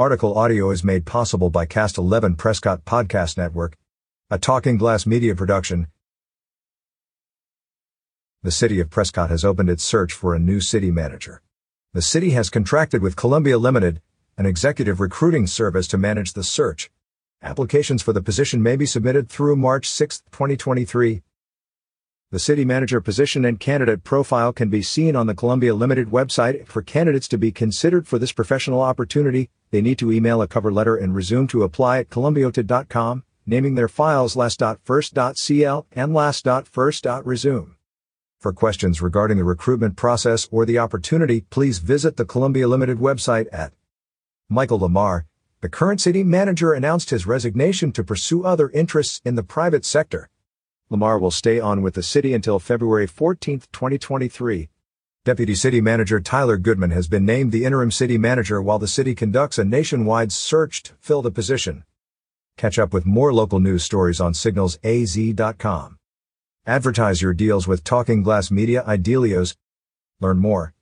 Article audio is made possible by Cast 11 Prescott Podcast Network, a Talking Glass media production. The city of Prescott has opened its search for a new city manager. The city has contracted with Columbia Limited, an executive recruiting service to manage the search. Applications for the position may be submitted through March 6, 2023. The city manager position and candidate profile can be seen on the Columbia Limited website. For candidates to be considered for this professional opportunity, they need to email a cover letter and resume to apply at columbiota.com, naming their files last.first.cl and last.first.resume. For questions regarding the recruitment process or the opportunity, please visit the Columbia Limited website at Michael Lamar, the current city manager announced his resignation to pursue other interests in the private sector. Lamar will stay on with the city until February 14, 2023. Deputy City Manager Tyler Goodman has been named the interim city manager while the city conducts a nationwide search to fill the position. Catch up with more local news stories on signalsaz.com. Advertise your deals with Talking Glass Media Idealios. Learn more